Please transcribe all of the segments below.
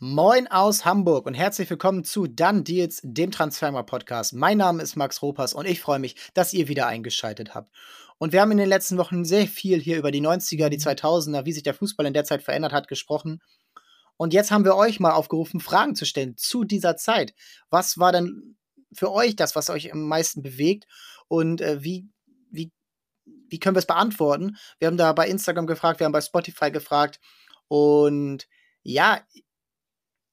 Moin aus Hamburg und herzlich willkommen zu Dann Deals, dem Transfermarkt-Podcast. Mein Name ist Max Ropas und ich freue mich, dass ihr wieder eingeschaltet habt. Und wir haben in den letzten Wochen sehr viel hier über die 90er, die 2000er, wie sich der Fußball in der Zeit verändert hat, gesprochen. Und jetzt haben wir euch mal aufgerufen, Fragen zu stellen zu dieser Zeit. Was war denn für euch das, was euch am meisten bewegt? Und äh, wie, wie, wie können wir es beantworten? Wir haben da bei Instagram gefragt, wir haben bei Spotify gefragt. Und ja,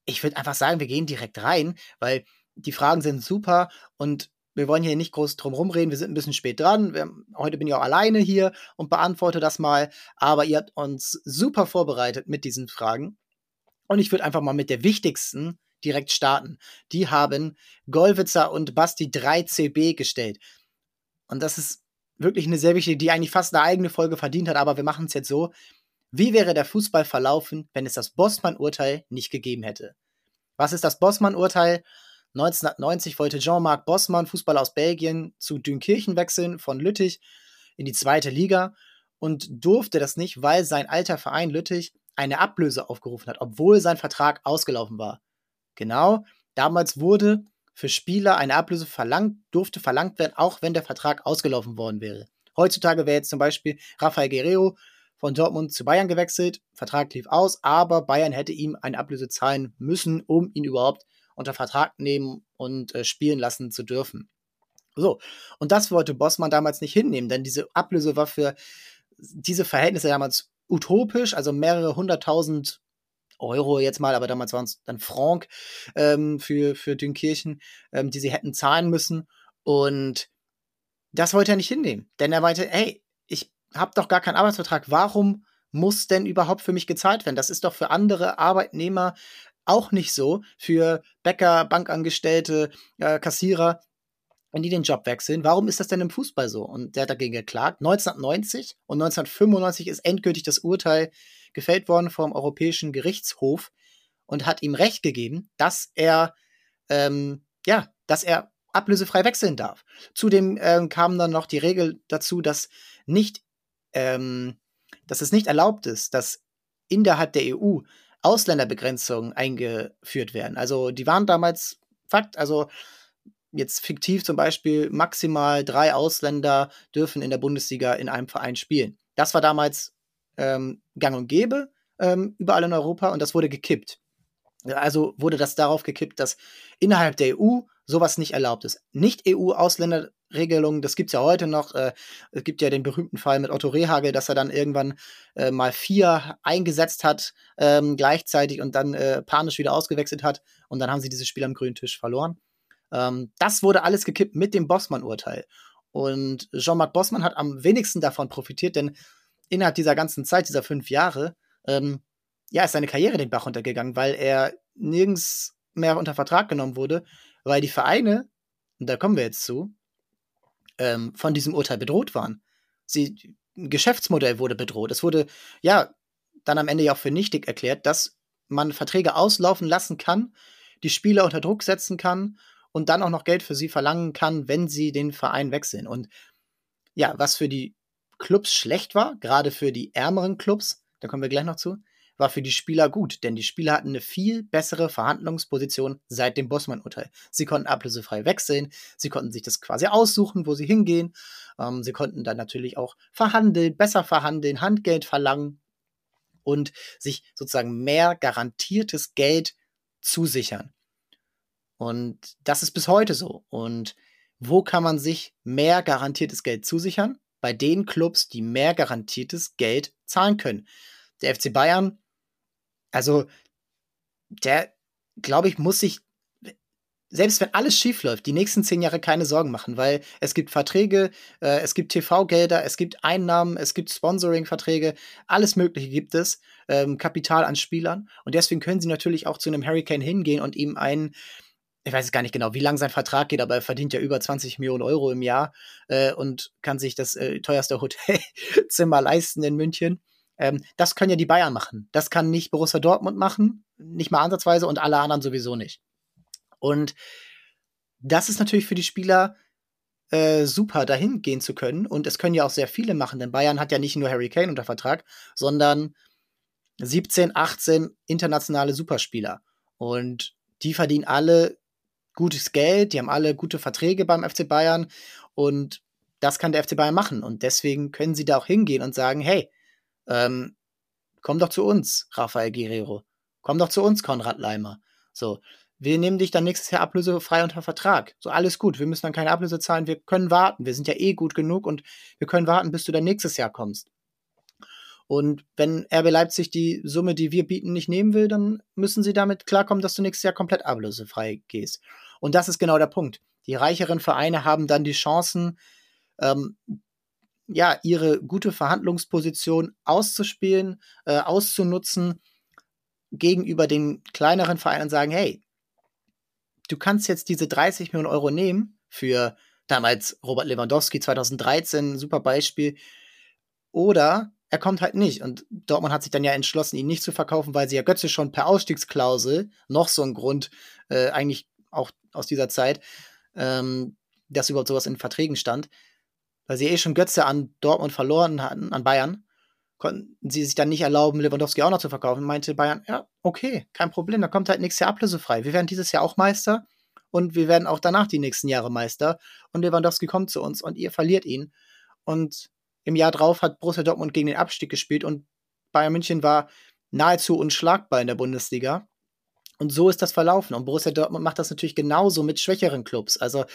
ich würde einfach sagen, wir gehen direkt rein, weil die Fragen sind super und wir wollen hier nicht groß drum rumreden. Wir sind ein bisschen spät dran. Wir, heute bin ich auch alleine hier und beantworte das mal. Aber ihr habt uns super vorbereitet mit diesen Fragen. Und ich würde einfach mal mit der wichtigsten direkt starten. Die haben Golwitzer und Basti 3CB gestellt. Und das ist wirklich eine sehr wichtige, die eigentlich fast eine eigene Folge verdient hat. Aber wir machen es jetzt so. Wie wäre der Fußball verlaufen, wenn es das Bossmann-Urteil nicht gegeben hätte? Was ist das Bossmann-Urteil? 1990 wollte Jean-Marc Bossmann, Fußballer aus Belgien, zu Dünkirchen wechseln von Lüttich in die zweite Liga und durfte das nicht, weil sein alter Verein Lüttich eine Ablöse aufgerufen hat, obwohl sein Vertrag ausgelaufen war. Genau, damals wurde für Spieler eine Ablöse verlangt, durfte verlangt werden, auch wenn der Vertrag ausgelaufen worden wäre. Heutzutage wäre jetzt zum Beispiel Rafael Guerrero von Dortmund zu Bayern gewechselt. Vertrag lief aus, aber Bayern hätte ihm eine Ablöse zahlen müssen, um ihn überhaupt unter Vertrag nehmen und äh, spielen lassen zu dürfen. So, und das wollte Bossmann damals nicht hinnehmen, denn diese Ablöse war für diese Verhältnisse damals utopisch, also mehrere hunderttausend Euro jetzt mal, aber damals waren es dann Franc ähm, für, für Dünkirchen, ähm, die sie hätten zahlen müssen. Und das wollte er nicht hinnehmen, denn er meinte, hey, habe doch gar keinen Arbeitsvertrag. Warum muss denn überhaupt für mich gezahlt werden? Das ist doch für andere Arbeitnehmer auch nicht so. Für Bäcker, Bankangestellte, äh, Kassierer, wenn die den Job wechseln. Warum ist das denn im Fußball so? Und der hat dagegen geklagt. 1990 und 1995 ist endgültig das Urteil gefällt worden vom Europäischen Gerichtshof und hat ihm Recht gegeben, dass er ähm, ja, dass er ablösefrei wechseln darf. Zudem ähm, kam dann noch die Regel dazu, dass nicht ähm, dass es nicht erlaubt ist, dass innerhalb der EU Ausländerbegrenzungen eingeführt werden. Also die waren damals Fakt, also jetzt fiktiv zum Beispiel, maximal drei Ausländer dürfen in der Bundesliga in einem Verein spielen. Das war damals ähm, gang und gäbe ähm, überall in Europa und das wurde gekippt. Also wurde das darauf gekippt, dass innerhalb der EU sowas nicht erlaubt ist. Nicht-EU-Ausländer Regelungen, das gibt es ja heute noch. Äh, es gibt ja den berühmten Fall mit Otto Rehagel, dass er dann irgendwann äh, mal vier eingesetzt hat ähm, gleichzeitig und dann äh, panisch wieder ausgewechselt hat. Und dann haben sie dieses Spiel am grünen Tisch verloren. Ähm, das wurde alles gekippt mit dem Bossmann-Urteil. Und Jean-Marc Bossmann hat am wenigsten davon profitiert, denn innerhalb dieser ganzen Zeit, dieser fünf Jahre, ähm, ja, ist seine Karriere den Bach runtergegangen, weil er nirgends mehr unter Vertrag genommen wurde, weil die Vereine, und da kommen wir jetzt zu, ähm, von diesem Urteil bedroht waren. Sie, ein Geschäftsmodell wurde bedroht. Es wurde, ja, dann am Ende ja auch für nichtig erklärt, dass man Verträge auslaufen lassen kann, die Spieler unter Druck setzen kann und dann auch noch Geld für sie verlangen kann, wenn sie den Verein wechseln. Und ja, was für die Clubs schlecht war, gerade für die ärmeren Clubs, da kommen wir gleich noch zu, war für die Spieler gut, denn die Spieler hatten eine viel bessere Verhandlungsposition seit dem Bossmann-Urteil. Sie konnten ablösefrei wechseln, sie konnten sich das quasi aussuchen, wo sie hingehen. Ähm, sie konnten dann natürlich auch verhandeln, besser verhandeln, Handgeld verlangen und sich sozusagen mehr garantiertes Geld zusichern. Und das ist bis heute so. Und wo kann man sich mehr garantiertes Geld zusichern? Bei den Clubs, die mehr garantiertes Geld zahlen können. Der FC Bayern also, der, glaube ich, muss sich, selbst wenn alles schief läuft, die nächsten zehn Jahre keine Sorgen machen, weil es gibt Verträge, äh, es gibt TV-Gelder, es gibt Einnahmen, es gibt Sponsoring-Verträge, alles Mögliche gibt es, ähm, Kapital an Spielern. Und deswegen können sie natürlich auch zu einem Hurricane hingehen und ihm einen, ich weiß gar nicht genau, wie lang sein Vertrag geht, aber er verdient ja über 20 Millionen Euro im Jahr äh, und kann sich das äh, teuerste Hotelzimmer leisten in München. Ähm, das können ja die Bayern machen. Das kann nicht Borussia Dortmund machen, nicht mal ansatzweise und alle anderen sowieso nicht. Und das ist natürlich für die Spieler äh, super, dahin gehen zu können. Und es können ja auch sehr viele machen, denn Bayern hat ja nicht nur Harry Kane unter Vertrag, sondern 17, 18 internationale Superspieler. Und die verdienen alle gutes Geld, die haben alle gute Verträge beim FC Bayern und das kann der FC Bayern machen. Und deswegen können sie da auch hingehen und sagen, hey, ähm, komm doch zu uns, Rafael Guerrero. Komm doch zu uns, Konrad Leimer. So, wir nehmen dich dann nächstes Jahr ablösefrei unter Vertrag. So, alles gut, wir müssen dann keine Ablöse zahlen, wir können warten. Wir sind ja eh gut genug und wir können warten, bis du dann nächstes Jahr kommst. Und wenn RB Leipzig die Summe, die wir bieten, nicht nehmen will, dann müssen sie damit klarkommen, dass du nächstes Jahr komplett ablösefrei gehst. Und das ist genau der Punkt. Die reicheren Vereine haben dann die Chancen, ähm, ja, ihre gute Verhandlungsposition auszuspielen, äh, auszunutzen gegenüber den kleineren Vereinen und sagen, hey, du kannst jetzt diese 30 Millionen Euro nehmen für damals Robert Lewandowski 2013, super Beispiel, oder er kommt halt nicht. Und Dortmund hat sich dann ja entschlossen, ihn nicht zu verkaufen, weil sie ja Götze schon per Ausstiegsklausel, noch so ein Grund, äh, eigentlich auch aus dieser Zeit, ähm, dass überhaupt sowas in Verträgen stand, weil sie eh schon Götze an Dortmund verloren hatten, an Bayern, konnten sie sich dann nicht erlauben, Lewandowski auch noch zu verkaufen. Meinte Bayern, ja, okay, kein Problem, da kommt halt nächstes Jahr ablösefrei. Wir werden dieses Jahr auch Meister und wir werden auch danach die nächsten Jahre Meister. Und Lewandowski kommt zu uns und ihr verliert ihn. Und im Jahr drauf hat Borussia Dortmund gegen den Abstieg gespielt und Bayern München war nahezu unschlagbar in der Bundesliga. Und so ist das verlaufen. Und Borussia Dortmund macht das natürlich genauso mit schwächeren Clubs. Also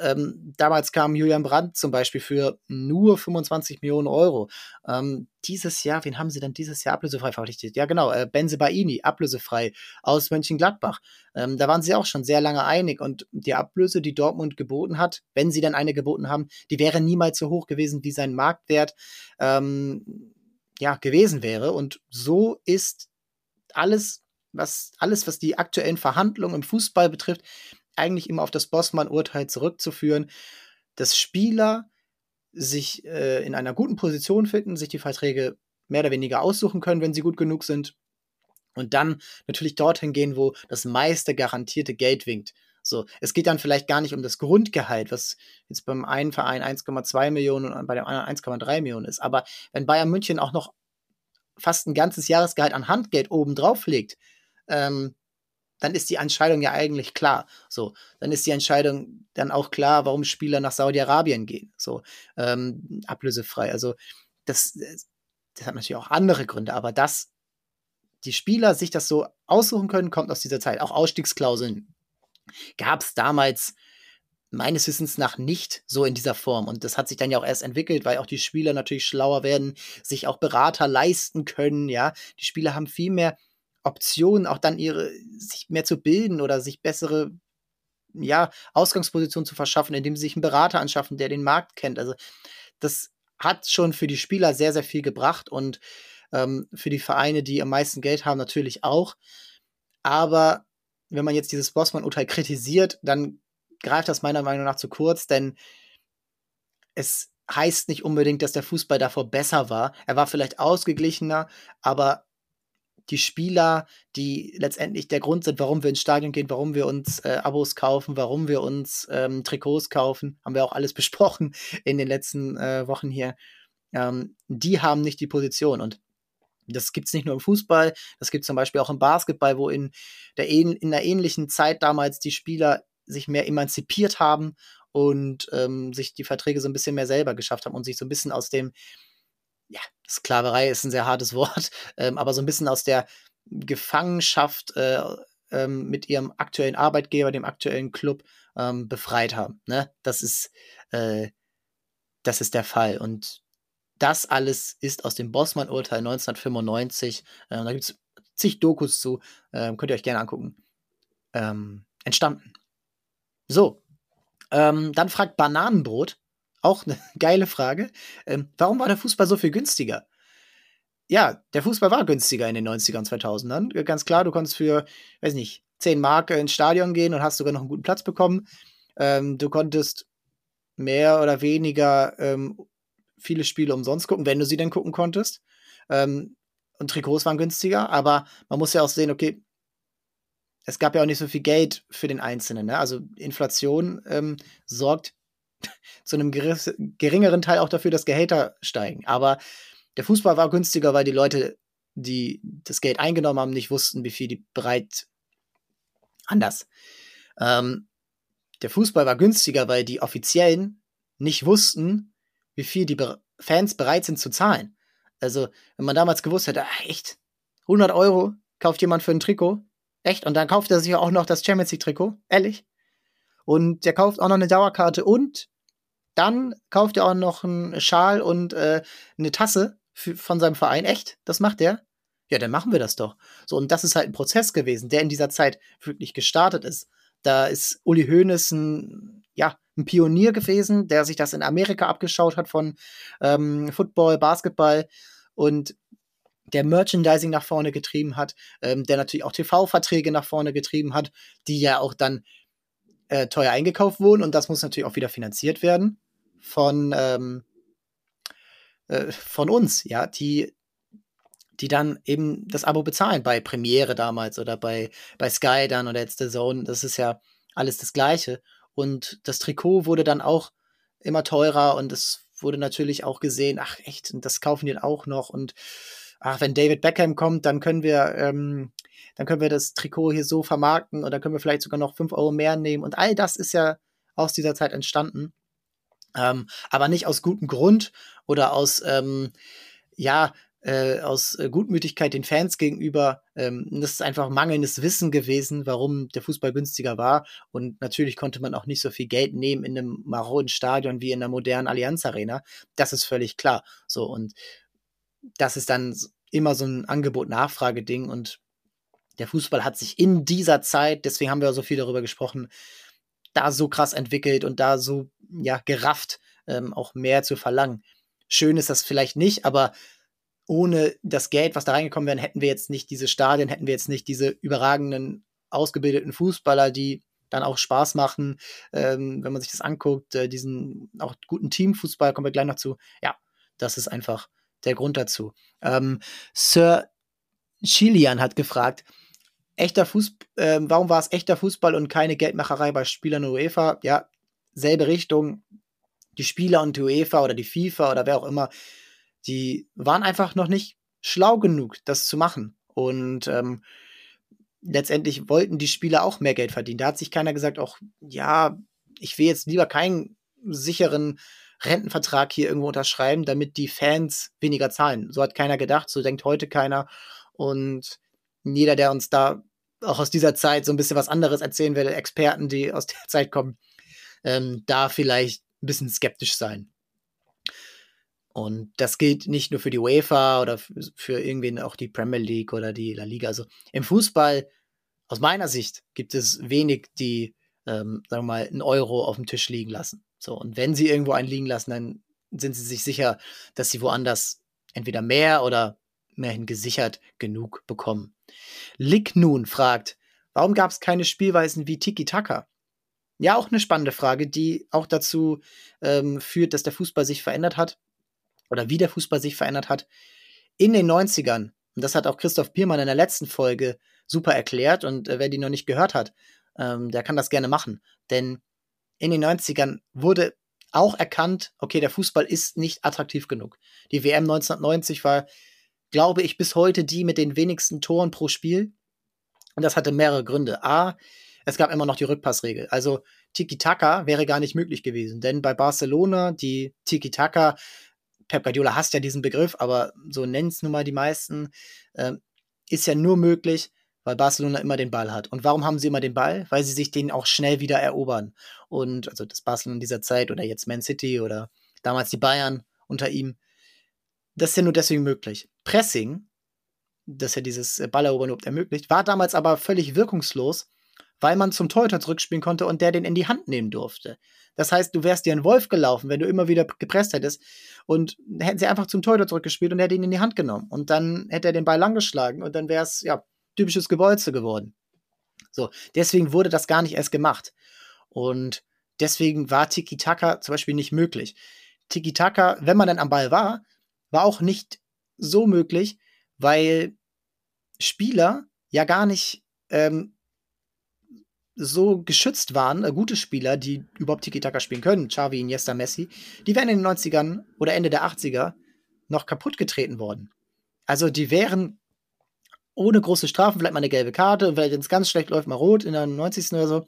ähm, damals kam Julian Brandt zum Beispiel für nur 25 Millionen Euro. Ähm, dieses Jahr, wen haben sie denn dieses Jahr ablösefrei verpflichtet? Ja, genau, äh, Benze Baini, ablösefrei aus Mönchengladbach. Ähm, da waren sie auch schon sehr lange einig. Und die Ablöse, die Dortmund geboten hat, wenn sie dann eine geboten haben, die wäre niemals so hoch gewesen, wie sein Marktwert ähm, ja, gewesen wäre. Und so ist alles was alles, was die aktuellen Verhandlungen im Fußball betrifft, eigentlich immer auf das Bossmann-Urteil zurückzuführen, dass Spieler sich äh, in einer guten Position finden, sich die Verträge mehr oder weniger aussuchen können, wenn sie gut genug sind. Und dann natürlich dorthin gehen, wo das meiste garantierte Geld winkt. So, es geht dann vielleicht gar nicht um das Grundgehalt, was jetzt beim einen Verein 1,2 Millionen und bei dem anderen 1,3 Millionen ist. Aber wenn Bayern München auch noch fast ein ganzes Jahresgehalt an Handgeld oben drauf legt, ähm, dann ist die Entscheidung ja eigentlich klar. So, dann ist die Entscheidung dann auch klar, warum Spieler nach Saudi-Arabien gehen. So, ähm, ablösefrei. Also, das, das hat natürlich auch andere Gründe, aber dass die Spieler sich das so aussuchen können, kommt aus dieser Zeit. Auch Ausstiegsklauseln gab es damals meines Wissens nach nicht so in dieser Form. Und das hat sich dann ja auch erst entwickelt, weil auch die Spieler natürlich schlauer werden, sich auch Berater leisten können, ja. Die Spieler haben viel mehr Optionen, auch dann ihre, sich mehr zu bilden oder sich bessere ja, Ausgangspositionen zu verschaffen, indem sie sich einen Berater anschaffen, der den Markt kennt. Also das hat schon für die Spieler sehr, sehr viel gebracht und ähm, für die Vereine, die am meisten Geld haben, natürlich auch. Aber wenn man jetzt dieses Bossmann-Urteil kritisiert, dann greift das meiner Meinung nach zu kurz, denn es heißt nicht unbedingt, dass der Fußball davor besser war. Er war vielleicht ausgeglichener, aber die Spieler, die letztendlich der Grund sind, warum wir ins Stadion gehen, warum wir uns äh, Abos kaufen, warum wir uns ähm, Trikots kaufen, haben wir auch alles besprochen in den letzten äh, Wochen hier. Ähm, die haben nicht die Position und das gibt es nicht nur im Fußball, das gibt es zum Beispiel auch im Basketball, wo in der in einer ähnlichen Zeit damals die Spieler sich mehr emanzipiert haben und ähm, sich die Verträge so ein bisschen mehr selber geschafft haben und sich so ein bisschen aus dem ja, Sklaverei ist ein sehr hartes Wort, ähm, aber so ein bisschen aus der Gefangenschaft äh, ähm, mit ihrem aktuellen Arbeitgeber, dem aktuellen Club, ähm, befreit haben. Ne? Das ist, äh, das ist der Fall. Und das alles ist aus dem Bossmann-Urteil 1995. Äh, da gibt es zig Dokus zu, äh, könnt ihr euch gerne angucken. Ähm, entstanden. So, ähm, dann fragt Bananenbrot, auch eine geile Frage. Ähm, warum war der Fußball so viel günstiger? Ja, der Fußball war günstiger in den 90ern und 2000ern. Ganz klar, du konntest für, weiß nicht, 10 Mark ins Stadion gehen und hast sogar noch einen guten Platz bekommen. Ähm, du konntest mehr oder weniger ähm, viele Spiele umsonst gucken, wenn du sie denn gucken konntest. Ähm, und Trikots waren günstiger, aber man muss ja auch sehen, okay, es gab ja auch nicht so viel Geld für den Einzelnen. Ne? Also Inflation ähm, sorgt zu einem geringeren Teil auch dafür, dass Gehälter steigen. Aber der Fußball war günstiger, weil die Leute, die das Geld eingenommen haben, nicht wussten, wie viel die bereit anders. Ähm, der Fußball war günstiger, weil die Offiziellen nicht wussten, wie viel die Be Fans bereit sind zu zahlen. Also, wenn man damals gewusst hätte, ach, echt, 100 Euro kauft jemand für ein Trikot, echt, und dann kauft er sich auch noch das Champions League Trikot, ehrlich. Und der kauft auch noch eine Dauerkarte und dann kauft er auch noch einen Schal und äh, eine Tasse von seinem Verein. Echt? Das macht der? Ja, dann machen wir das doch. So, und das ist halt ein Prozess gewesen, der in dieser Zeit wirklich gestartet ist. Da ist Uli Hoeneß ein, ja, ein Pionier gewesen, der sich das in Amerika abgeschaut hat von ähm, Football, Basketball und der Merchandising nach vorne getrieben hat, ähm, der natürlich auch TV-Verträge nach vorne getrieben hat, die ja auch dann äh, teuer eingekauft wurden und das muss natürlich auch wieder finanziert werden von, ähm, äh, von uns, ja, die, die dann eben das Abo bezahlen bei Premiere damals oder bei, bei Sky dann oder jetzt The Zone. Das ist ja alles das Gleiche. Und das Trikot wurde dann auch immer teurer und es wurde natürlich auch gesehen, ach echt, und das kaufen die auch noch und ach, wenn David Beckham kommt, dann können wir, ähm, dann können wir das Trikot hier so vermarkten dann können wir vielleicht sogar noch fünf Euro mehr nehmen. Und all das ist ja aus dieser Zeit entstanden. Ähm, aber nicht aus gutem Grund oder aus, ähm, ja, äh, aus äh, Gutmütigkeit den Fans gegenüber. Ähm, das ist einfach mangelndes Wissen gewesen, warum der Fußball günstiger war. Und natürlich konnte man auch nicht so viel Geld nehmen in einem maroden Stadion wie in einer modernen Allianz Arena. Das ist völlig klar. So, und das ist dann immer so ein Angebot-Nachfrage-Ding. Und der Fußball hat sich in dieser Zeit, deswegen haben wir so viel darüber gesprochen, da so krass entwickelt und da so ja gerafft, ähm, auch mehr zu verlangen. Schön ist das vielleicht nicht, aber ohne das Geld, was da reingekommen wäre, hätten wir jetzt nicht diese Stadien, hätten wir jetzt nicht diese überragenden, ausgebildeten Fußballer, die dann auch Spaß machen, ähm, wenn man sich das anguckt, äh, diesen auch guten Teamfußball, kommen wir gleich noch zu. Ja, das ist einfach der Grund dazu. Ähm, Sir Chilian hat gefragt, echter Fußball, äh, warum war es echter Fußball und keine Geldmacherei bei Spielern UEFA? Ja, selbe Richtung. Die Spieler und die UEFA oder die FIFA oder wer auch immer, die waren einfach noch nicht schlau genug, das zu machen. Und ähm, letztendlich wollten die Spieler auch mehr Geld verdienen. Da hat sich keiner gesagt, auch ja, ich will jetzt lieber keinen sicheren Rentenvertrag hier irgendwo unterschreiben, damit die Fans weniger zahlen. So hat keiner gedacht, so denkt heute keiner. Und jeder, der uns da auch aus dieser Zeit so ein bisschen was anderes erzählen will, Experten, die aus der Zeit kommen, ähm, da vielleicht ein bisschen skeptisch sein. Und das gilt nicht nur für die UEFA oder für irgendwen auch die Premier League oder die La Liga. Also im Fußball, aus meiner Sicht, gibt es wenig, die, ähm, sagen wir mal, einen Euro auf dem Tisch liegen lassen. So, und wenn sie irgendwo einen liegen lassen, dann sind sie sich sicher, dass sie woanders entweder mehr oder immerhin gesichert genug bekommen. Lick nun fragt, warum gab es keine Spielweisen wie Tiki-Taka? Ja, auch eine spannende Frage, die auch dazu ähm, führt, dass der Fußball sich verändert hat oder wie der Fußball sich verändert hat. In den 90ern, und das hat auch Christoph Biermann in der letzten Folge super erklärt und äh, wer die noch nicht gehört hat, ähm, der kann das gerne machen. Denn in den 90ern wurde auch erkannt, okay, der Fußball ist nicht attraktiv genug. Die WM 1990 war glaube ich, bis heute die mit den wenigsten Toren pro Spiel. Und das hatte mehrere Gründe. A, es gab immer noch die Rückpassregel. Also Tiki-Taka wäre gar nicht möglich gewesen, denn bei Barcelona, die Tiki-Taka, Pep Guardiola hasst ja diesen Begriff, aber so nennen es nun mal die meisten, äh, ist ja nur möglich, weil Barcelona immer den Ball hat. Und warum haben sie immer den Ball? Weil sie sich den auch schnell wieder erobern. Und also das Barcelona in dieser Zeit oder jetzt Man City oder damals die Bayern unter ihm, das ist ja nur deswegen möglich. Pressing, das ja dieses äh, Ballerobern überhaupt ermöglicht, war damals aber völlig wirkungslos, weil man zum Torhüter zurückspielen konnte und der den in die Hand nehmen durfte. Das heißt, du wärst dir ein Wolf gelaufen, wenn du immer wieder gepresst hättest und hätten sie einfach zum Torhüter zurückgespielt und er hätte ihn in die Hand genommen und dann hätte er den Ball langgeschlagen und dann wäre es ja typisches Gebolze geworden. So, deswegen wurde das gar nicht erst gemacht und deswegen war Tiki Taka zum Beispiel nicht möglich. Tiki Taka, wenn man dann am Ball war, war auch nicht so möglich, weil Spieler ja gar nicht ähm, so geschützt waren, äh, gute Spieler, die überhaupt Tiki-Taka spielen können, Xavi, Iniesta, Messi, die wären in den 90ern oder Ende der 80er noch kaputt getreten worden. Also die wären ohne große Strafen, vielleicht mal eine gelbe Karte wenn es ganz schlecht läuft, mal rot in der 90. oder so.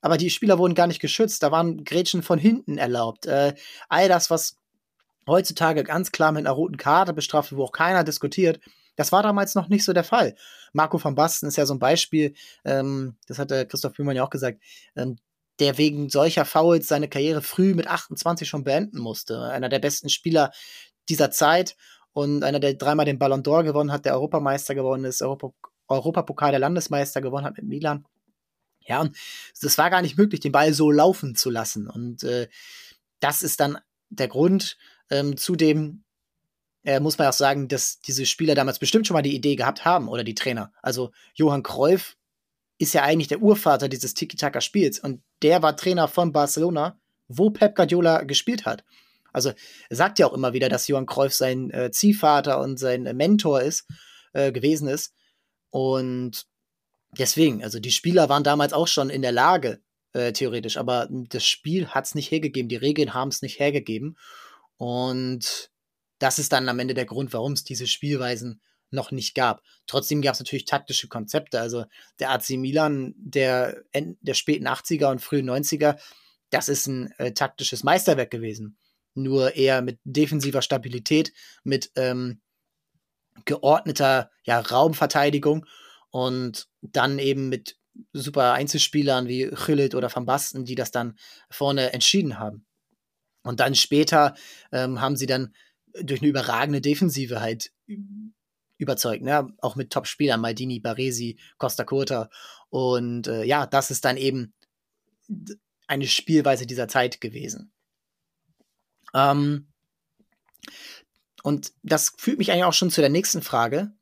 Aber die Spieler wurden gar nicht geschützt, da waren Grätschen von hinten erlaubt. Äh, all das, was heutzutage ganz klar mit einer roten Karte bestraft wird, wo auch keiner diskutiert, das war damals noch nicht so der Fall. Marco van Basten ist ja so ein Beispiel, ähm, das hat der Christoph Bühlmann ja auch gesagt, ähm, der wegen solcher Fouls seine Karriere früh mit 28 schon beenden musste. Einer der besten Spieler dieser Zeit und einer, der dreimal den Ballon d'Or gewonnen hat, der Europameister gewonnen ist, Europa, Europapokal der Landesmeister gewonnen hat mit Milan. Ja, und das war gar nicht möglich, den Ball so laufen zu lassen. Und äh, das ist dann der Grund. Ähm, zudem äh, muss man auch sagen, dass diese Spieler damals bestimmt schon mal die Idee gehabt haben oder die Trainer. Also Johann Cruyff ist ja eigentlich der Urvater dieses Tiki-Taka-Spiels und der war Trainer von Barcelona, wo Pep Guardiola gespielt hat. Also sagt ja auch immer wieder, dass Johann Cruyff sein äh, Ziehvater und sein äh, Mentor ist, äh, gewesen ist. Und deswegen, also die Spieler waren damals auch schon in der Lage, äh, theoretisch, aber das Spiel hat es nicht hergegeben, die Regeln haben es nicht hergegeben. Und das ist dann am Ende der Grund, warum es diese Spielweisen noch nicht gab. Trotzdem gab es natürlich taktische Konzepte. Also der AC Milan der, der späten 80er und frühen 90er, das ist ein äh, taktisches Meisterwerk gewesen. Nur eher mit defensiver Stabilität, mit ähm, geordneter ja, Raumverteidigung und dann eben mit super Einzelspielern wie Chillit oder Van Basten, die das dann vorne entschieden haben. Und dann später ähm, haben sie dann durch eine überragende Defensive halt überzeugt, ne? Auch mit Top-Spielern, Maldini, Baresi, Costa Curta. Und äh, ja, das ist dann eben eine Spielweise dieser Zeit gewesen. Ähm, und das führt mich eigentlich auch schon zu der nächsten Frage,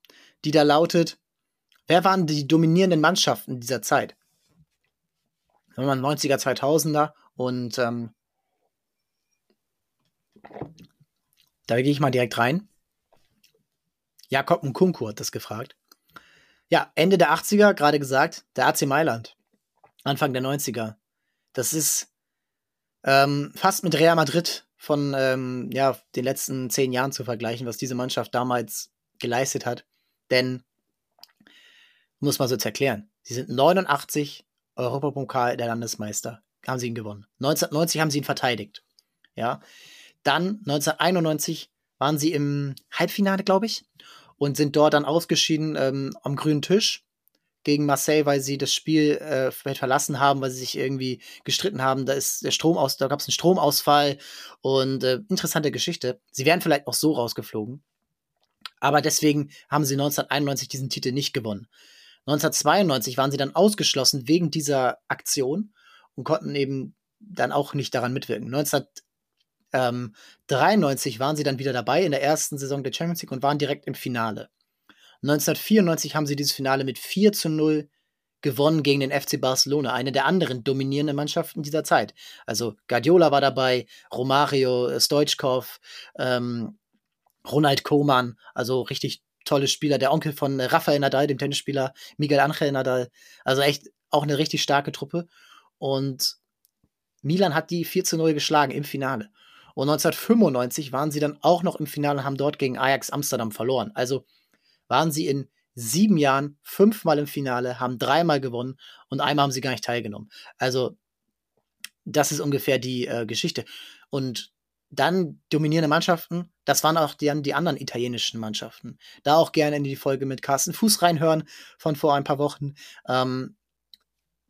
die da lautet, wer waren die dominierenden Mannschaften dieser Zeit? Wenn man 90er, 2000er und ähm, da gehe ich mal direkt rein. Jakob Nkunku hat das gefragt. Ja, Ende der 80er, gerade gesagt, der AC Mailand. Anfang der 90er. Das ist ähm, fast mit Real Madrid von ähm, ja, den letzten zehn Jahren zu vergleichen, was diese Mannschaft damals geleistet hat. Denn, muss man so jetzt erklären, sie sind 89 Europapokal der Landesmeister. Haben sie ihn gewonnen. 1990 haben sie ihn verteidigt. Ja. Dann 1991 waren sie im Halbfinale, glaube ich, und sind dort dann ausgeschieden ähm, am grünen Tisch gegen Marseille, weil sie das Spiel äh, verlassen haben, weil sie sich irgendwie gestritten haben. Da ist der Strom aus, da gab es einen Stromausfall und äh, interessante Geschichte. Sie wären vielleicht auch so rausgeflogen, aber deswegen haben sie 1991 diesen Titel nicht gewonnen. 1992 waren sie dann ausgeschlossen wegen dieser Aktion und konnten eben dann auch nicht daran mitwirken. 19 ähm, 93 waren sie dann wieder dabei in der ersten Saison der Champions League und waren direkt im Finale. 1994 haben sie dieses Finale mit 4 zu 0 gewonnen gegen den FC Barcelona, eine der anderen dominierenden Mannschaften dieser Zeit. Also Guardiola war dabei, Romario, Stoichkov, ähm, Ronald Koeman, also richtig tolle Spieler, der Onkel von Rafael Nadal, dem Tennisspieler, Miguel Angel Nadal, also echt auch eine richtig starke Truppe. Und Milan hat die 4 zu 0 geschlagen im Finale. Und 1995 waren sie dann auch noch im Finale und haben dort gegen Ajax Amsterdam verloren. Also waren sie in sieben Jahren fünfmal im Finale, haben dreimal gewonnen und einmal haben sie gar nicht teilgenommen. Also das ist ungefähr die äh, Geschichte. Und dann dominierende Mannschaften, das waren auch die, die anderen italienischen Mannschaften. Da auch gerne in die Folge mit Carsten Fuß reinhören von vor ein paar Wochen. Ähm,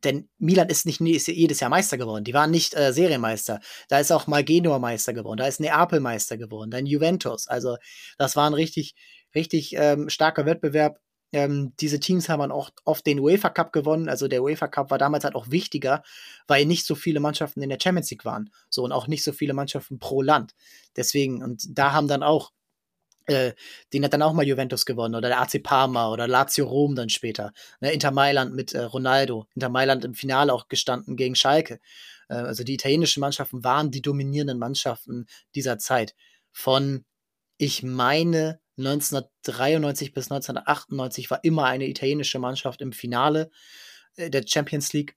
denn Milan ist nicht ist jedes Jahr Meister geworden. Die waren nicht äh, Serienmeister. Da ist auch mal Genua Meister geworden. Da ist Neapel Meister geworden. Dann Juventus. Also das war ein richtig, richtig ähm, starker Wettbewerb. Ähm, diese Teams haben auch oft den UEFA Cup gewonnen. Also der UEFA Cup war damals halt auch wichtiger, weil nicht so viele Mannschaften in der Champions League waren. So und auch nicht so viele Mannschaften pro Land. Deswegen, und da haben dann auch äh, den hat dann auch mal Juventus gewonnen oder der AC Parma oder Lazio Rom dann später. Ne, Inter Mailand mit äh, Ronaldo. Inter Mailand im Finale auch gestanden gegen Schalke. Äh, also die italienischen Mannschaften waren die dominierenden Mannschaften dieser Zeit. Von, ich meine, 1993 bis 1998 war immer eine italienische Mannschaft im Finale äh, der Champions League.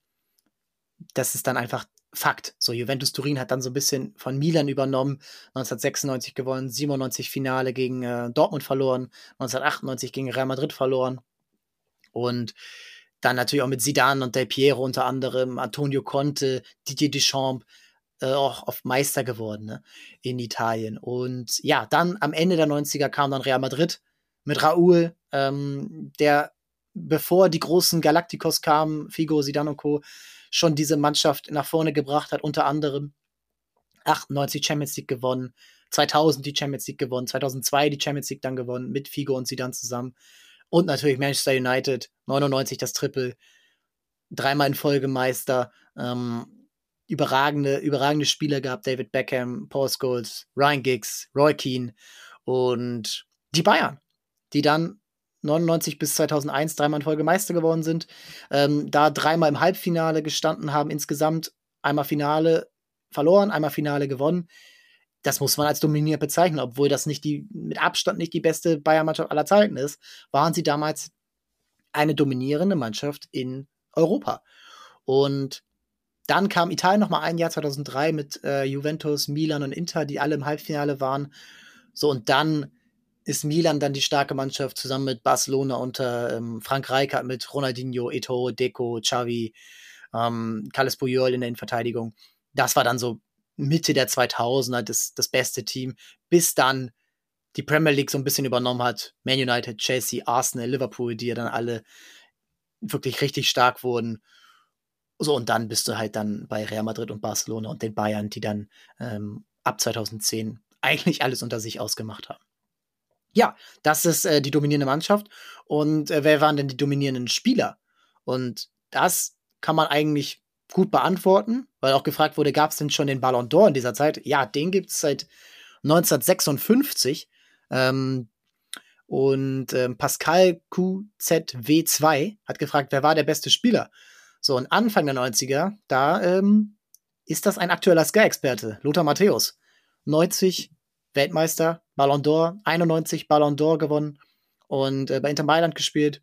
Das ist dann einfach Fakt. So, Juventus Turin hat dann so ein bisschen von Milan übernommen, 1996 gewonnen, 97 Finale gegen äh, Dortmund verloren, 1998 gegen Real Madrid verloren, Und dann natürlich auch mit Zidane und Del Piero unter anderem, Antonio Conte, Didier Deschamps, äh, auch auf Meister geworden ne, in Italien. Und ja, dann am Ende der 90er kam dann Real Madrid mit Raúl, ähm, der bevor die großen Galacticos kamen, Figo, Zidane und Co., schon diese Mannschaft nach vorne gebracht hat, unter anderem 98 Champions League gewonnen, 2000 die Champions League gewonnen, 2002 die Champions League dann gewonnen, mit Figo und Zidane zusammen. Und natürlich Manchester United, 99 das Triple, dreimal in Folge Meister, ähm, überragende, überragende Spieler gehabt, David Beckham, Paul Scholes, Ryan Giggs, Roy Keane und die Bayern, die dann 99 bis 2001 dreimal in Folge Meister geworden sind, ähm, da dreimal im Halbfinale gestanden haben, insgesamt einmal Finale verloren, einmal Finale gewonnen. Das muss man als dominiert bezeichnen, obwohl das nicht die, mit Abstand nicht die beste Bayern-Mannschaft aller Zeiten ist, waren sie damals eine dominierende Mannschaft in Europa. Und dann kam Italien noch mal ein Jahr 2003 mit äh, Juventus, Milan und Inter, die alle im Halbfinale waren. So und dann ist Milan dann die starke Mannschaft zusammen mit Barcelona unter ähm, Frank Rijkaard mit Ronaldinho, Eto, Deco, Xavi, ähm, Carles Puyol in der Innenverteidigung. Das war dann so Mitte der 2000er das, das beste Team, bis dann die Premier League so ein bisschen übernommen hat. Man United, Chelsea, Arsenal, Liverpool, die ja dann alle wirklich richtig stark wurden. So, und dann bist du halt dann bei Real Madrid und Barcelona und den Bayern, die dann ähm, ab 2010 eigentlich alles unter sich ausgemacht haben. Ja, das ist äh, die dominierende Mannschaft. Und äh, wer waren denn die dominierenden Spieler? Und das kann man eigentlich gut beantworten, weil auch gefragt wurde, gab es denn schon den Ballon d'Or in dieser Zeit? Ja, den gibt es seit 1956. Ähm, und ähm, Pascal QZW2 hat gefragt, wer war der beste Spieler? So, und Anfang der 90er, da ähm, ist das ein aktueller Sky-Experte, Lothar Matthäus. 90 Weltmeister, Ballon d'Or, 91 Ballon d'Or gewonnen und äh, bei Inter Mailand gespielt.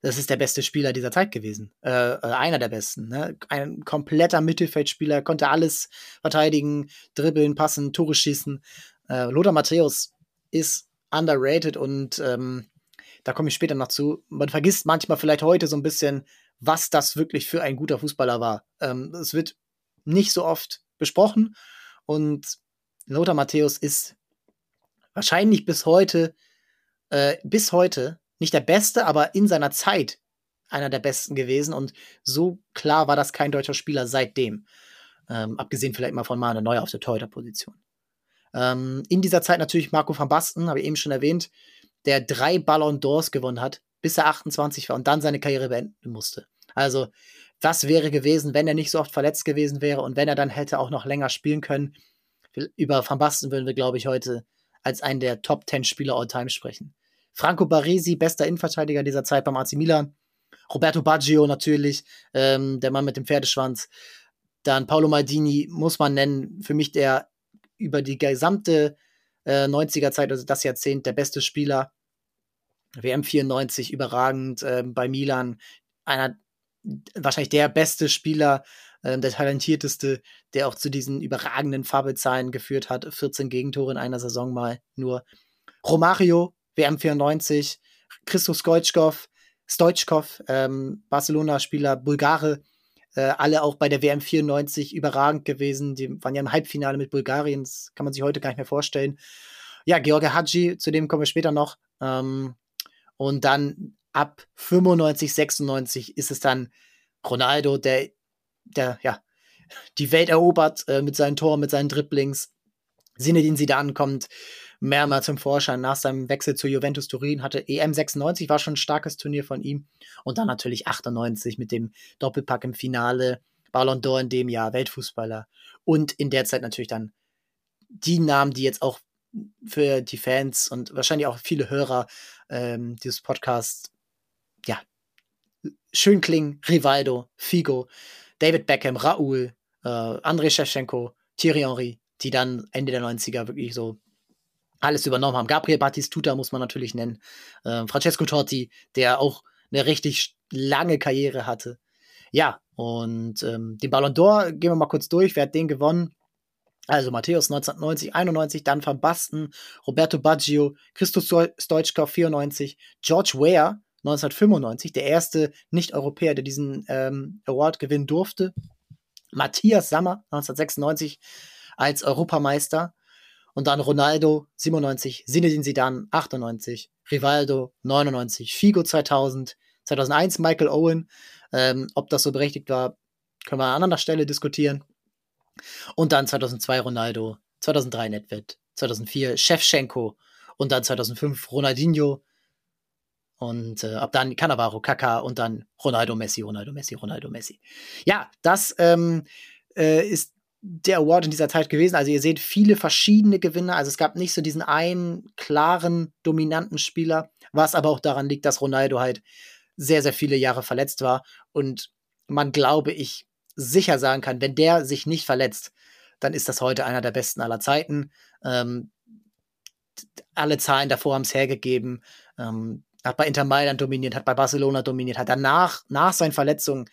Das ist der beste Spieler dieser Zeit gewesen. Äh, äh, einer der besten. Ne? Ein kompletter Mittelfeldspieler, konnte alles verteidigen, dribbeln, passen, Tore schießen. Äh, Lothar Matthäus ist underrated und ähm, da komme ich später noch zu. Man vergisst manchmal vielleicht heute so ein bisschen, was das wirklich für ein guter Fußballer war. Ähm, es wird nicht so oft besprochen und Lothar Matthäus ist wahrscheinlich bis heute, äh, bis heute nicht der Beste, aber in seiner Zeit einer der Besten gewesen. Und so klar war das kein deutscher Spieler seitdem. Ähm, abgesehen vielleicht mal von Manuel Neuer auf der Torhüterposition. Ähm, in dieser Zeit natürlich Marco van Basten, habe ich eben schon erwähnt, der drei Ballon d'Ors gewonnen hat, bis er 28 war und dann seine Karriere beenden musste. Also, was wäre gewesen, wenn er nicht so oft verletzt gewesen wäre und wenn er dann hätte auch noch länger spielen können? Über Van Basten würden wir, glaube ich, heute als einen der Top 10 Spieler all time sprechen. Franco Baresi, bester Innenverteidiger dieser Zeit beim AC Milan. Roberto Baggio natürlich, ähm, der Mann mit dem Pferdeschwanz. Dann Paolo Maldini muss man nennen, für mich der über die gesamte äh, 90er Zeit, also das Jahrzehnt, der beste Spieler. WM 94 überragend äh, bei Milan, einer wahrscheinlich der beste Spieler äh, der talentierteste, der auch zu diesen überragenden Fabelzahlen geführt hat. 14 Gegentore in einer Saison mal nur. Romario, WM 94, Christo Stoichkov, Stoichkov, ähm, Barcelona-Spieler, Bulgare, äh, alle auch bei der WM 94 überragend gewesen. Die waren ja im Halbfinale mit Bulgarien, das kann man sich heute gar nicht mehr vorstellen. Ja, George Hadji, zu dem kommen wir später noch. Ähm, und dann ab 95, 96 ist es dann Ronaldo, der der ja die Welt erobert äh, mit seinen Toren, mit seinen Dribblings. Zinedine Zidane kommt mehrmals zum Vorschein nach seinem Wechsel zu Juventus Turin, hatte EM 96, war schon ein starkes Turnier von ihm. Und dann natürlich 98 mit dem Doppelpack im Finale, Ballon d'Or in dem Jahr, Weltfußballer. Und in der Zeit natürlich dann die Namen, die jetzt auch für die Fans und wahrscheinlich auch viele Hörer ähm, dieses Podcasts, ja, schön klingen. Rivaldo, Figo, David Beckham, Raoul, äh, André Shevchenko, Thierry Henry, die dann Ende der 90er wirklich so alles übernommen haben. Gabriel Battistuta muss man natürlich nennen. Äh, Francesco Totti, der auch eine richtig lange Karriere hatte. Ja, und ähm, den Ballon d'Or gehen wir mal kurz durch. Wer hat den gewonnen? Also Matthäus 1990, 91, dann Van Basten, Roberto Baggio, Christo Stoichkov 94, George Weah 1995, der erste Nicht-Europäer, der diesen ähm, Award gewinnen durfte. Matthias Sammer 1996 als Europameister. Und dann Ronaldo 97, Zinedine Zidane 98, Rivaldo 99, Figo 2000, 2001 Michael Owen. Ähm, ob das so berechtigt war, können wir an anderer Stelle diskutieren. Und dann 2002 Ronaldo, 2003 Nedved, 2004 Shevchenko und dann 2005 Ronaldinho und äh, ab dann Cannavaro, Kaka und dann Ronaldo, Messi, Ronaldo, Messi, Ronaldo, Messi. Ja, das ähm, äh, ist der Award in dieser Zeit gewesen. Also ihr seht viele verschiedene Gewinner. Also es gab nicht so diesen einen klaren, dominanten Spieler, was aber auch daran liegt, dass Ronaldo halt sehr, sehr viele Jahre verletzt war. Und man, glaube ich, sicher sagen kann, wenn der sich nicht verletzt, dann ist das heute einer der besten aller Zeiten. Ähm, alle Zahlen davor haben es hergegeben. Ähm, hat bei Inter Mailand dominiert, hat bei Barcelona dominiert, hat danach, nach seinen Verletzungen,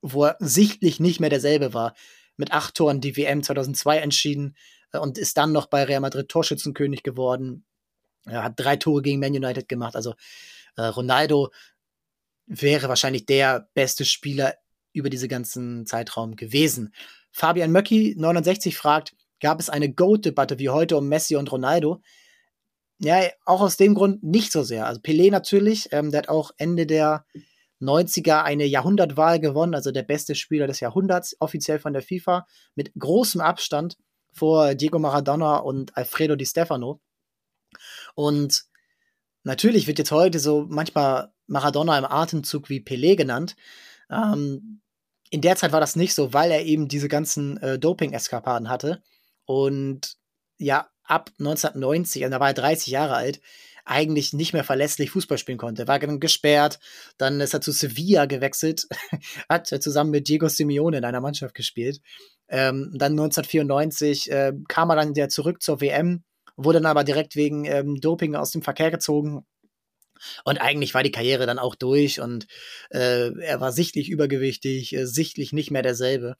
wo er sichtlich nicht mehr derselbe war, mit acht Toren die WM 2002 entschieden äh, und ist dann noch bei Real Madrid Torschützenkönig geworden. Er hat drei Tore gegen Man United gemacht. Also äh, Ronaldo wäre wahrscheinlich der beste Spieler über diese ganzen Zeitraum gewesen. Fabian Möcki, 69, fragt, gab es eine Goat-Debatte wie heute um Messi und Ronaldo? Ja, auch aus dem Grund nicht so sehr. Also Pelé natürlich, ähm, der hat auch Ende der 90er eine Jahrhundertwahl gewonnen, also der beste Spieler des Jahrhunderts, offiziell von der FIFA, mit großem Abstand vor Diego Maradona und Alfredo Di Stefano. Und natürlich wird jetzt heute so manchmal Maradona im Atemzug wie Pelé genannt. Ähm, in der Zeit war das nicht so, weil er eben diese ganzen äh, Doping-Eskapaden hatte. Und ja, ab 1990, und da war er 30 Jahre alt, eigentlich nicht mehr verlässlich Fußball spielen konnte. War dann gesperrt, dann ist er zu Sevilla gewechselt, hat zusammen mit Diego Simeone in einer Mannschaft gespielt. Ähm, dann 1994 äh, kam er dann wieder zurück zur WM, wurde dann aber direkt wegen ähm, Doping aus dem Verkehr gezogen. Und eigentlich war die Karriere dann auch durch und äh, er war sichtlich übergewichtig, äh, sichtlich nicht mehr derselbe.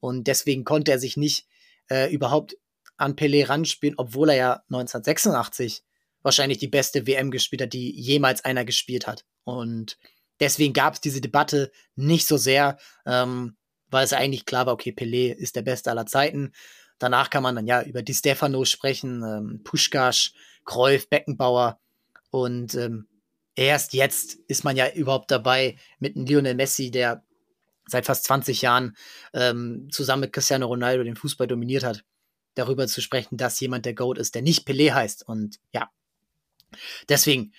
Und deswegen konnte er sich nicht äh, überhaupt an Pelé ranspielen, obwohl er ja 1986 wahrscheinlich die beste WM gespielt hat, die jemals einer gespielt hat. Und deswegen gab es diese Debatte nicht so sehr, ähm, weil es eigentlich klar war, okay, Pelé ist der Beste aller Zeiten. Danach kann man dann ja über Di Stefano sprechen, ähm, Puschkasch, Kreuf, Beckenbauer. Und ähm, erst jetzt ist man ja überhaupt dabei mit einem Lionel Messi, der seit fast 20 Jahren ähm, zusammen mit Cristiano Ronaldo den Fußball dominiert hat, darüber zu sprechen, dass jemand der GOAT ist, der nicht Pelé heißt. Und ja, deswegen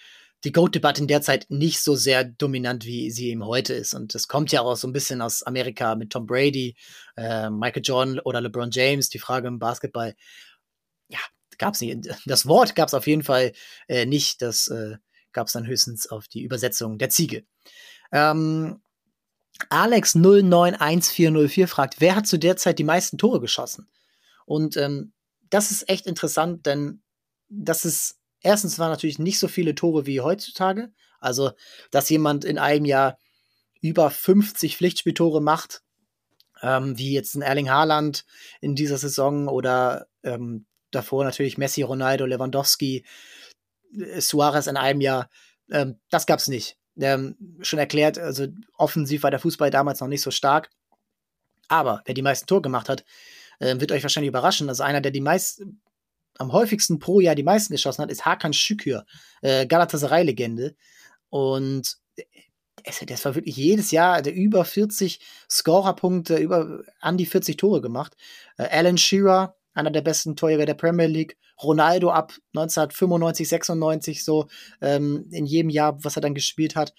die GOAT-Debatte in der Zeit nicht so sehr dominant, wie sie eben heute ist. Und das kommt ja auch so ein bisschen aus Amerika mit Tom Brady, äh, Michael Jordan oder LeBron James, die Frage im Basketball. Ja, gab es nicht. Das Wort gab es auf jeden Fall äh, nicht. Das äh, gab es dann höchstens auf die Übersetzung der Ziege. Ähm, Alex091404 fragt, wer hat zu der Zeit die meisten Tore geschossen? Und ähm, das ist echt interessant, denn das ist, erstens waren natürlich nicht so viele Tore wie heutzutage. Also, dass jemand in einem Jahr über 50 Pflichtspieltore macht, ähm, wie jetzt ein Erling Haaland in dieser Saison oder ähm, davor natürlich Messi, Ronaldo, Lewandowski, äh, Suarez in einem Jahr. Ähm, das gab's nicht. Ähm, schon erklärt, also offensiv war der Fußball damals noch nicht so stark. Aber wer die meisten Tore gemacht hat, äh, wird euch wahrscheinlich überraschen. Also einer, der die meisten, am häufigsten pro Jahr die meisten geschossen hat, ist Hakan Şükür, äh, Galatasaray-Legende. Und das war wirklich jedes Jahr der über 40 Scorerpunkte, über an die 40 Tore gemacht. Äh, Alan Shearer, einer der besten Torjäger der Premier League. Ronaldo ab 1995, 96 so ähm, in jedem Jahr, was er dann gespielt hat,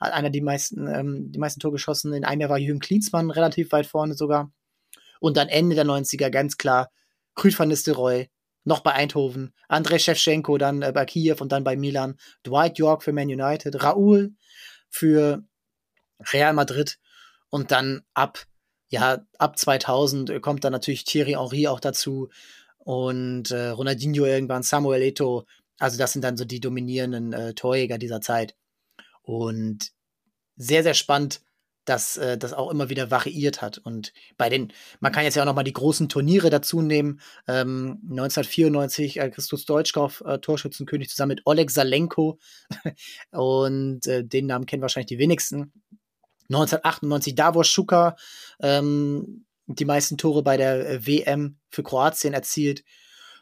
hat einer die meisten ähm, die meisten Tore geschossen. In einem Jahr war Jürgen Klinsmann relativ weit vorne sogar. Und dann Ende der 90er ganz klar Rüd van Nistelrooy, noch bei Eindhoven, Andrei Shevchenko dann äh, bei Kiew und dann bei Milan, Dwight York für Man United, Raúl für Real Madrid. Und dann ab ja ab 2000 kommt dann natürlich Thierry Henry auch dazu und äh, Ronaldinho irgendwann, Samuel Eto'o, also das sind dann so die dominierenden äh, Torjäger dieser Zeit. Und sehr sehr spannend dass äh, das auch immer wieder variiert hat. Und bei den, man kann jetzt ja auch noch mal die großen Turniere dazu nehmen. Ähm, 1994 äh, Christus Deutschkow, äh, Torschützenkönig, zusammen mit Oleg Salenko. und äh, den Namen kennen wahrscheinlich die wenigsten. 1998 Davos Schuka, ähm, die meisten Tore bei der äh, WM für Kroatien erzielt.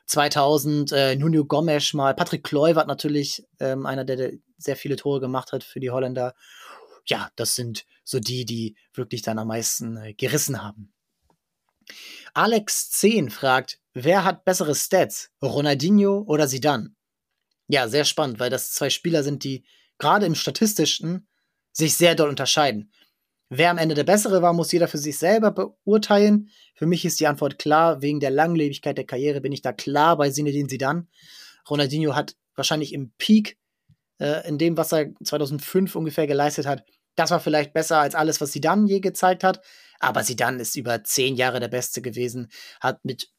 2000 äh, Nuno Gomes mal, Patrick Kluivert natürlich, ähm, einer, der, der sehr viele Tore gemacht hat für die Holländer ja, das sind so die, die wirklich dann am meisten äh, gerissen haben. Alex 10 fragt, wer hat bessere Stats, Ronaldinho oder Sidan? Ja, sehr spannend, weil das zwei Spieler sind, die gerade im Statistischen sich sehr doll unterscheiden. Wer am Ende der Bessere war, muss jeder für sich selber beurteilen. Für mich ist die Antwort klar. Wegen der Langlebigkeit der Karriere bin ich da klar bei Zinedine Sidan. Ronaldinho hat wahrscheinlich im Peak äh, in dem, was er 2005 ungefähr geleistet hat. Das war vielleicht besser als alles, was sie dann je gezeigt hat. Aber sie dann ist über zehn Jahre der Beste gewesen, hat mit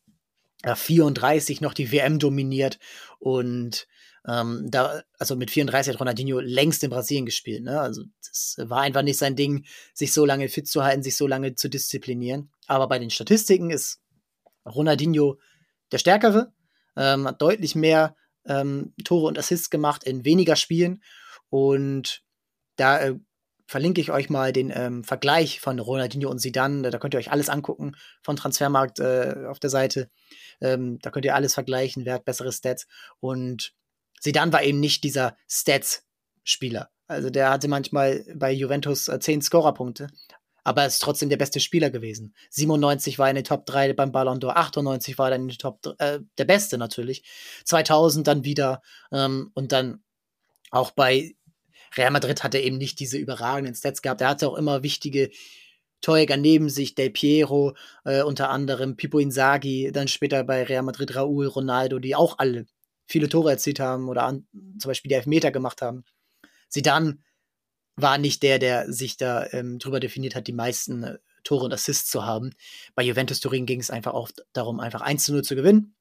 äh, 34 noch die WM dominiert und ähm, da, also mit 34 hat Ronaldinho längst in Brasilien gespielt. Ne? Also das war einfach nicht sein Ding, sich so lange fit zu halten, sich so lange zu disziplinieren. Aber bei den Statistiken ist Ronaldinho der Stärkere, ähm, hat deutlich mehr ähm, Tore und Assists gemacht in weniger Spielen. Und da äh, verlinke ich euch mal den ähm, Vergleich von Ronaldinho und Zidane. Da könnt ihr euch alles angucken von Transfermarkt äh, auf der Seite. Ähm, da könnt ihr alles vergleichen, wer hat bessere Stats. Und Zidane war eben nicht dieser Stats-Spieler. Also der hatte manchmal bei Juventus äh, 10 Scorerpunkte, aber er ist trotzdem der beste Spieler gewesen. 97 war er in den Top 3 beim Ballon d'Or, 98 war er in den Top äh, der Beste natürlich. 2000 dann wieder ähm, und dann auch bei Real Madrid hat er eben nicht diese überragenden Stats gehabt. Er hatte auch immer wichtige Torjäger neben sich, Del Piero, äh, unter anderem Pipo Inzaghi, dann später bei Real Madrid Raúl, Ronaldo, die auch alle viele Tore erzielt haben oder an, zum Beispiel die Elfmeter gemacht haben. Zidane war nicht der, der sich da ähm, drüber definiert hat, die meisten äh, Tore und Assists zu haben. Bei Juventus Turin ging es einfach auch darum, einfach 1 zu 0 zu gewinnen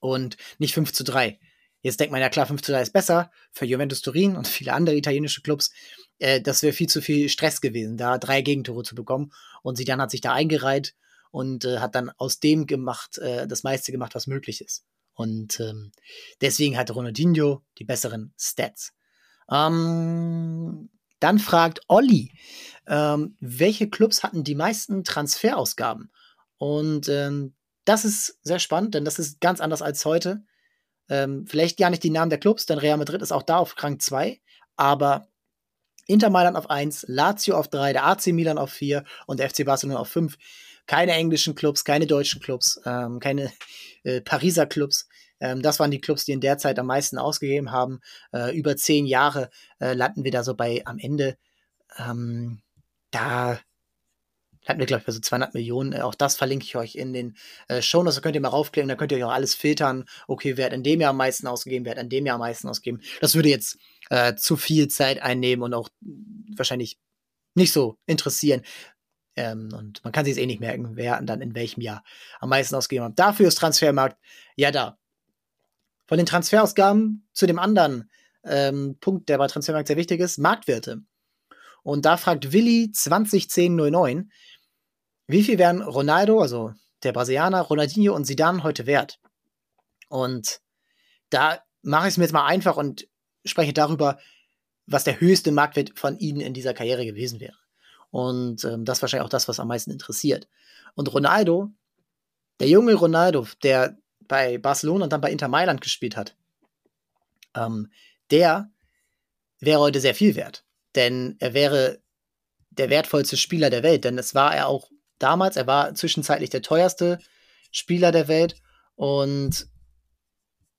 und nicht 5 zu 3. Jetzt denkt man ja klar, 5 zu 3 ist besser für Juventus Turin und viele andere italienische Clubs. Äh, das wäre viel zu viel Stress gewesen, da drei Gegentore zu bekommen. Und sie dann hat sich da eingereiht und äh, hat dann aus dem gemacht, äh, das meiste gemacht, was möglich ist. Und ähm, deswegen hat Ronaldinho die besseren Stats. Ähm, dann fragt Olli, ähm, welche Clubs hatten die meisten Transferausgaben? Und ähm, das ist sehr spannend, denn das ist ganz anders als heute. Ähm, vielleicht gar nicht die Namen der Clubs, denn Real Madrid ist auch da auf Rang 2, aber Inter Mailand auf 1, Lazio auf 3, der AC Milan auf 4 und der FC Barcelona auf 5. Keine englischen Clubs, keine deutschen Clubs, ähm, keine äh, Pariser Clubs. Ähm, das waren die Clubs, die in der Zeit am meisten ausgegeben haben. Äh, über zehn Jahre äh, landen wir da so bei am Ende. Ähm, da hatten wir, glaube ich, bei so 200 Millionen. Äh, auch das verlinke ich euch in den äh, Shownotes. Da könnt ihr mal raufklicken, da könnt ihr euch auch alles filtern. Okay, wer hat in dem Jahr am meisten ausgegeben, wer hat in dem Jahr am meisten ausgegeben. Das würde jetzt äh, zu viel Zeit einnehmen und auch wahrscheinlich nicht so interessieren. Ähm, und man kann sich es eh nicht merken, wer dann in welchem Jahr am meisten ausgegeben hat. Dafür ist Transfermarkt ja da. Von den Transferausgaben zu dem anderen ähm, Punkt, der bei Transfermarkt sehr wichtig ist, Marktwerte. Und da fragt Willi 201009, wie viel wären Ronaldo, also der Brasilianer, Ronaldinho und Zidane heute wert? Und da mache ich es mir jetzt mal einfach und spreche darüber, was der höchste Marktwert von ihnen in dieser Karriere gewesen wäre. Und ähm, das ist wahrscheinlich auch das, was am meisten interessiert. Und Ronaldo, der junge Ronaldo, der bei Barcelona und dann bei Inter Mailand gespielt hat, ähm, der wäre heute sehr viel wert. Denn er wäre der wertvollste Spieler der Welt. Denn es war er auch damals, er war zwischenzeitlich der teuerste Spieler der Welt. Und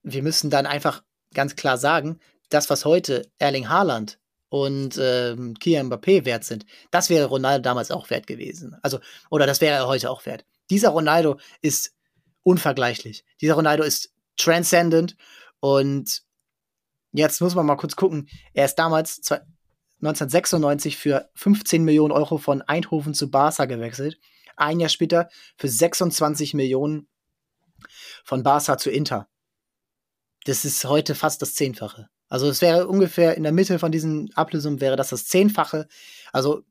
wir müssen dann einfach ganz klar sagen, das, was heute Erling Haaland und ähm, Kylian Mbappé wert sind, das wäre Ronaldo damals auch wert gewesen. Also, oder das wäre er heute auch wert. Dieser Ronaldo ist unvergleichlich. Dieser Ronaldo ist transcendent und jetzt muss man mal kurz gucken. Er ist damals 1996 für 15 Millionen Euro von Eindhoven zu Barca gewechselt. Ein Jahr später für 26 Millionen von Barca zu Inter. Das ist heute fast das Zehnfache. Also es wäre ungefähr in der Mitte von diesen Ablösungen wäre das das Zehnfache. Also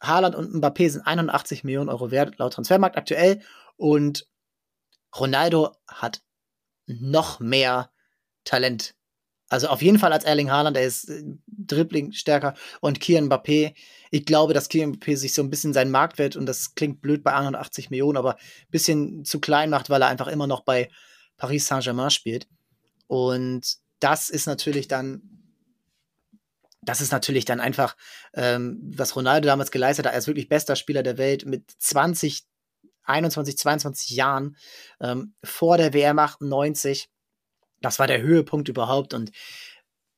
Haaland und Mbappé sind 81 Millionen Euro wert, laut Transfermarkt aktuell. Und Ronaldo hat noch mehr Talent. Also auf jeden Fall als Erling Haaland, er ist äh, Dribbling stärker. Und Kian Mbappé, ich glaube, dass Kian Mbappé sich so ein bisschen seinen Marktwert, und das klingt blöd bei 81 Millionen, aber ein bisschen zu klein macht, weil er einfach immer noch bei Paris Saint-Germain spielt. Und das ist natürlich dann das ist natürlich dann einfach, ähm, was Ronaldo damals geleistet hat. Er ist wirklich bester Spieler der Welt mit 20, 21, 22 Jahren ähm, vor der WM 98. Das war der Höhepunkt überhaupt. Und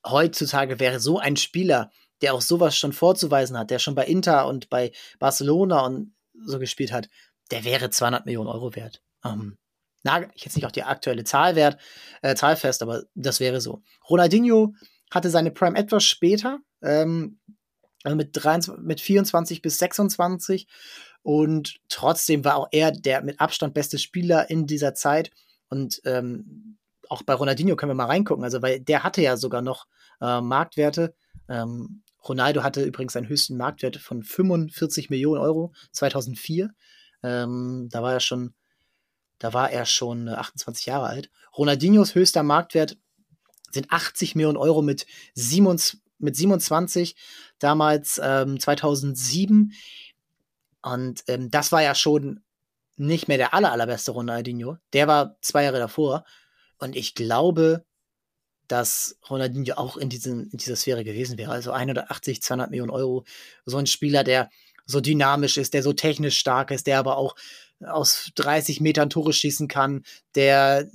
heutzutage wäre so ein Spieler, der auch sowas schon vorzuweisen hat, der schon bei Inter und bei Barcelona und so gespielt hat, der wäre 200 Millionen Euro wert. Ähm, nagel ich jetzt nicht auf die aktuelle Zahl wert, äh, Zahl fest, aber das wäre so. Ronaldinho hatte seine Prime etwas später, ähm, also mit, 23, mit 24 bis 26. Und trotzdem war auch er der mit Abstand beste Spieler in dieser Zeit. Und ähm, auch bei Ronaldinho können wir mal reingucken, also weil der hatte ja sogar noch äh, Marktwerte. Ähm, Ronaldo hatte übrigens seinen höchsten Marktwert von 45 Millionen Euro 2004. Ähm, da war er schon, da war er schon 28 Jahre alt. Ronaldinhos höchster Marktwert sind 80 Millionen Euro mit 27, mit 27 damals ähm, 2007. Und ähm, das war ja schon nicht mehr der aller, allerbeste Ronaldinho. Der war zwei Jahre davor. Und ich glaube, dass Ronaldinho auch in, diesen, in dieser Sphäre gewesen wäre. Also 180, 200 Millionen Euro. So ein Spieler, der so dynamisch ist, der so technisch stark ist, der aber auch aus 30 Metern Tore schießen kann, der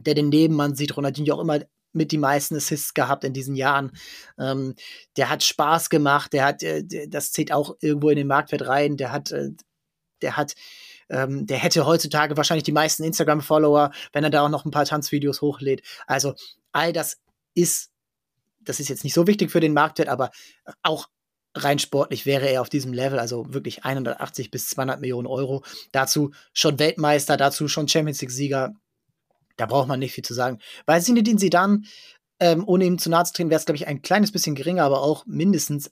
der den Nebenmann sieht. Ronaldinho auch immer mit die meisten Assists gehabt in diesen Jahren. Ähm, der hat Spaß gemacht, der hat, äh, das zählt auch irgendwo in den Marktwert rein, der hat, äh, der hat, ähm, der hätte heutzutage wahrscheinlich die meisten Instagram-Follower, wenn er da auch noch ein paar Tanzvideos hochlädt. Also all das ist, das ist jetzt nicht so wichtig für den Marktwert, aber auch rein sportlich wäre er auf diesem Level, also wirklich 180 bis 200 Millionen Euro. Dazu schon Weltmeister, dazu schon Champions League-Sieger. Da braucht man nicht viel zu sagen. Bei Zinedine Zidane, ähm, ohne ihm zu nahe zu treten, wäre es, glaube ich, ein kleines bisschen geringer, aber auch mindestens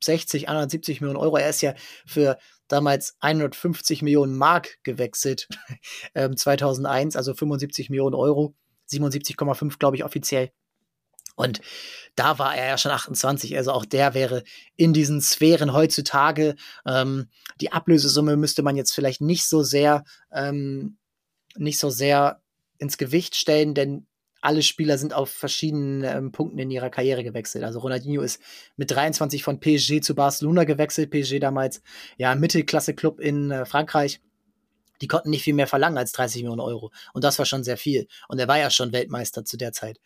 160, 170 Millionen Euro. Er ist ja für damals 150 Millionen Mark gewechselt, ähm, 2001, also 75 Millionen Euro, 77,5, glaube ich, offiziell. Und da war er ja schon 28, also auch der wäre in diesen Sphären heutzutage. Ähm, die Ablösesumme müsste man jetzt vielleicht nicht so sehr ähm, nicht so sehr ins Gewicht stellen, denn alle Spieler sind auf verschiedenen ähm, Punkten in ihrer Karriere gewechselt. Also Ronaldinho ist mit 23 von PSG zu Barcelona gewechselt. PSG damals, ja, Mittelklasse-Club in äh, Frankreich. Die konnten nicht viel mehr verlangen als 30 Millionen Euro. Und das war schon sehr viel. Und er war ja schon Weltmeister zu der Zeit.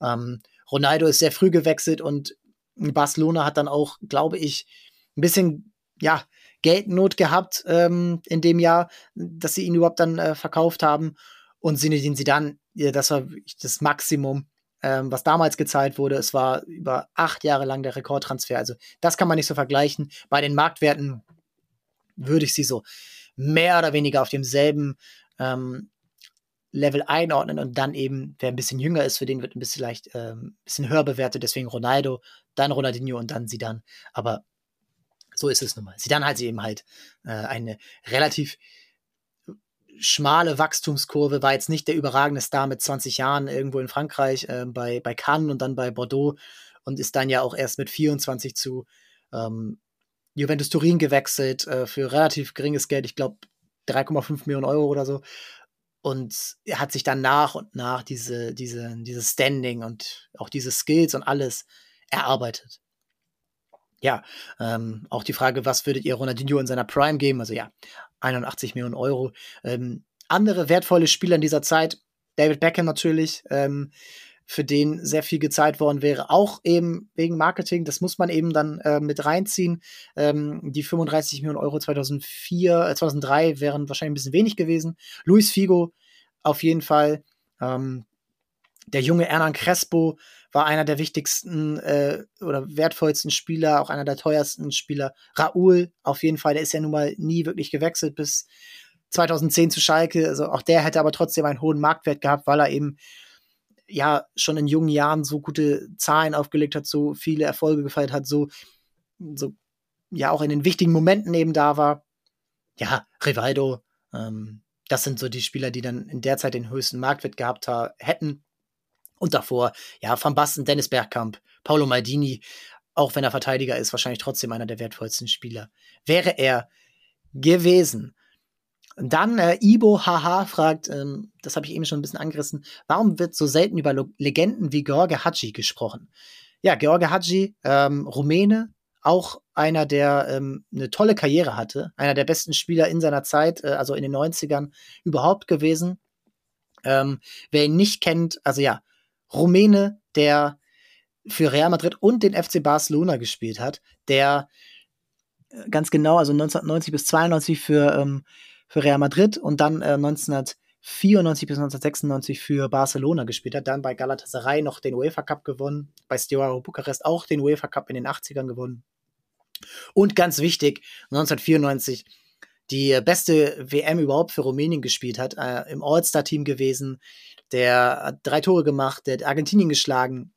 Ähm, Ronaldo ist sehr früh gewechselt und Barcelona hat dann auch, glaube ich, ein bisschen, ja, Geldnot gehabt ähm, in dem Jahr, dass sie ihn überhaupt dann äh, verkauft haben. Und Zinedine Zidane, ja, das war das Maximum, ähm, was damals gezahlt wurde. Es war über acht Jahre lang der Rekordtransfer. Also das kann man nicht so vergleichen. Bei den Marktwerten würde ich sie so mehr oder weniger auf demselben ähm, Level einordnen und dann eben, wer ein bisschen jünger ist, für den wird ein bisschen leicht, ähm, bisschen höher bewertet, deswegen Ronaldo, dann Ronaldinho und dann Zidane. Aber so ist es nun mal. Sie dann halt eben halt äh, eine relativ schmale Wachstumskurve, war jetzt nicht der überragende Star mit 20 Jahren irgendwo in Frankreich äh, bei, bei Cannes und dann bei Bordeaux und ist dann ja auch erst mit 24 zu ähm, Juventus Turin gewechselt äh, für relativ geringes Geld, ich glaube 3,5 Millionen Euro oder so. Und er hat sich dann nach und nach diese, diese, dieses Standing und auch diese Skills und alles erarbeitet ja, ähm, auch die Frage, was würdet ihr Ronaldinho in seiner Prime geben? Also ja, 81 Millionen Euro. Ähm, andere wertvolle Spieler in dieser Zeit, David Beckham natürlich, ähm, für den sehr viel gezahlt worden wäre, auch eben wegen Marketing. Das muss man eben dann äh, mit reinziehen. Ähm, die 35 Millionen Euro 2004, äh, 2003 wären wahrscheinlich ein bisschen wenig gewesen. Luis Figo auf jeden Fall. Ähm, der junge Hernan Crespo war einer der wichtigsten äh, oder wertvollsten Spieler, auch einer der teuersten Spieler. Raúl, auf jeden Fall, der ist ja nun mal nie wirklich gewechselt bis 2010 zu Schalke. Also auch der hätte aber trotzdem einen hohen Marktwert gehabt, weil er eben ja schon in jungen Jahren so gute Zahlen aufgelegt hat, so viele Erfolge gefeiert hat, so, so ja auch in den wichtigen Momenten eben da war. Ja, Rivaldo, ähm, das sind so die Spieler, die dann in der Zeit den höchsten Marktwert gehabt hätten. Und davor, ja, Van Basten, Dennis Bergkamp, Paolo Maldini, auch wenn er Verteidiger ist, wahrscheinlich trotzdem einer der wertvollsten Spieler. Wäre er gewesen. Dann äh, Ibo Haha fragt, ähm, das habe ich eben schon ein bisschen angerissen, warum wird so selten über Legenden wie George Hadji gesprochen? Ja, George Hadji, ähm, Rumäne, auch einer, der ähm, eine tolle Karriere hatte, einer der besten Spieler in seiner Zeit, äh, also in den 90ern überhaupt gewesen. Ähm, wer ihn nicht kennt, also ja, Rumäne, der für Real Madrid und den FC Barcelona gespielt hat, der äh, ganz genau, also 1990 bis 92 für, ähm, für Real Madrid und dann äh, 1994 bis 1996 für Barcelona gespielt hat, dann bei Galatasaray noch den UEFA Cup gewonnen, bei Steaua Bukarest auch den UEFA Cup in den 80ern gewonnen. Und ganz wichtig, 1994 die beste WM überhaupt für Rumänien gespielt hat, äh, im All-Star-Team gewesen, der hat drei Tore gemacht, der hat Argentinien geschlagen.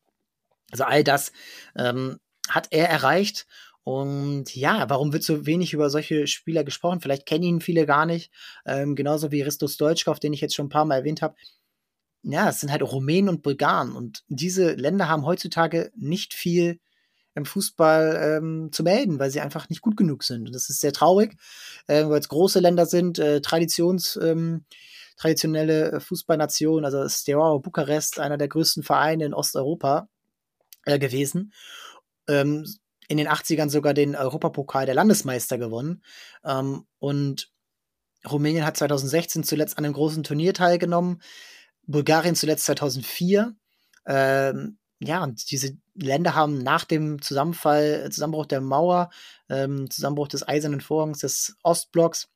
Also all das ähm, hat er erreicht und ja, warum wird so wenig über solche Spieler gesprochen? Vielleicht kennen ihn viele gar nicht. Ähm, genauso wie Risto Stoichkov, den ich jetzt schon ein paar Mal erwähnt habe. Ja, es sind halt Rumänen und Bulgaren. Und diese Länder haben heutzutage nicht viel im Fußball ähm, zu melden, weil sie einfach nicht gut genug sind. Und das ist sehr traurig, äh, weil es große Länder sind, äh, Traditions, ähm, traditionelle Fußballnation, also Steaua Bukarest, einer der größten Vereine in Osteuropa äh, gewesen. Ähm, in den 80ern sogar den Europapokal der Landesmeister gewonnen. Ähm, und Rumänien hat 2016 zuletzt an einem großen Turnier teilgenommen. Bulgarien zuletzt 2004. Ähm, ja, und diese Länder haben nach dem Zusammenfall, Zusammenbruch der Mauer, ähm, Zusammenbruch des Eisernen Vorhangs des Ostblocks,